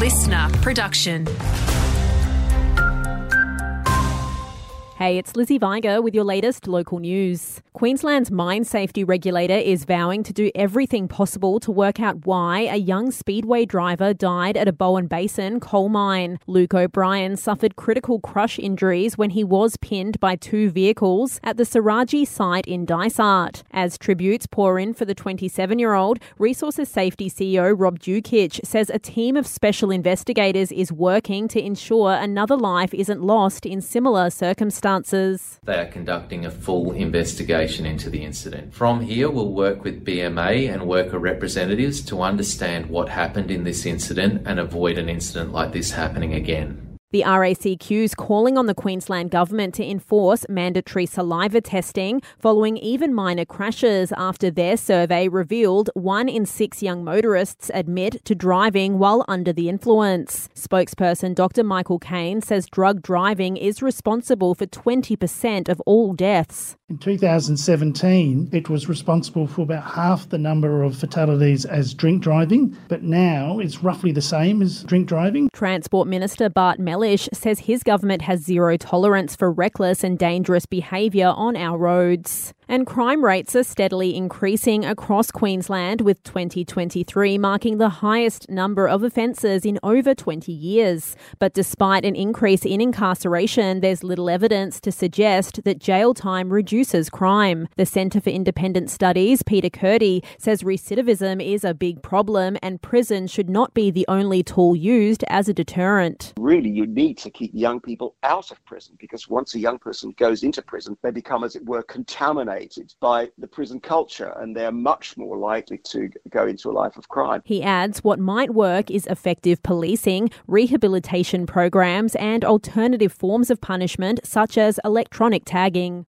listener production. Hey, it's Lizzie Viger with your latest local news. Queensland's mine safety regulator is vowing to do everything possible to work out why a young speedway driver died at a Bowen Basin coal mine. Luke O'Brien suffered critical crush injuries when he was pinned by two vehicles at the Saraji site in Dysart. As tributes pour in for the 27 year old, Resources Safety CEO Rob Djukic says a team of special investigators is working to ensure another life isn't lost in similar circumstances circumstances. They are conducting a full investigation into the incident. From here, we'll work with BMA and worker representatives to understand what happened in this incident and avoid an incident like this happening again. The RACQ is calling on the Queensland Government to enforce mandatory saliva testing following even minor crashes after their survey revealed one in six young motorists admit to driving while under the influence. Spokesperson Dr. Michael Kane says drug driving is responsible for 20% of all deaths. In 2017, it was responsible for about half the number of fatalities as drink driving, but now it's roughly the same as drink driving. Transport Minister Bart Mellish says his government has zero tolerance for reckless and dangerous behaviour on our roads. And crime rates are steadily increasing across Queensland, with 2023 marking the highest number of offences in over 20 years. But despite an increase in incarceration, there's little evidence to suggest that jail time reduces crime. The Centre for Independent Studies, Peter Kurti, says recidivism is a big problem and prison should not be the only tool used as a deterrent. Really, you need to keep young people out of prison because once a young person goes into prison, they become, as it were, contaminated by the prison culture and they're much more likely to go into a life of crime. He adds what might work is effective policing, rehabilitation programs, and alternative forms of punishment such as electronic tagging.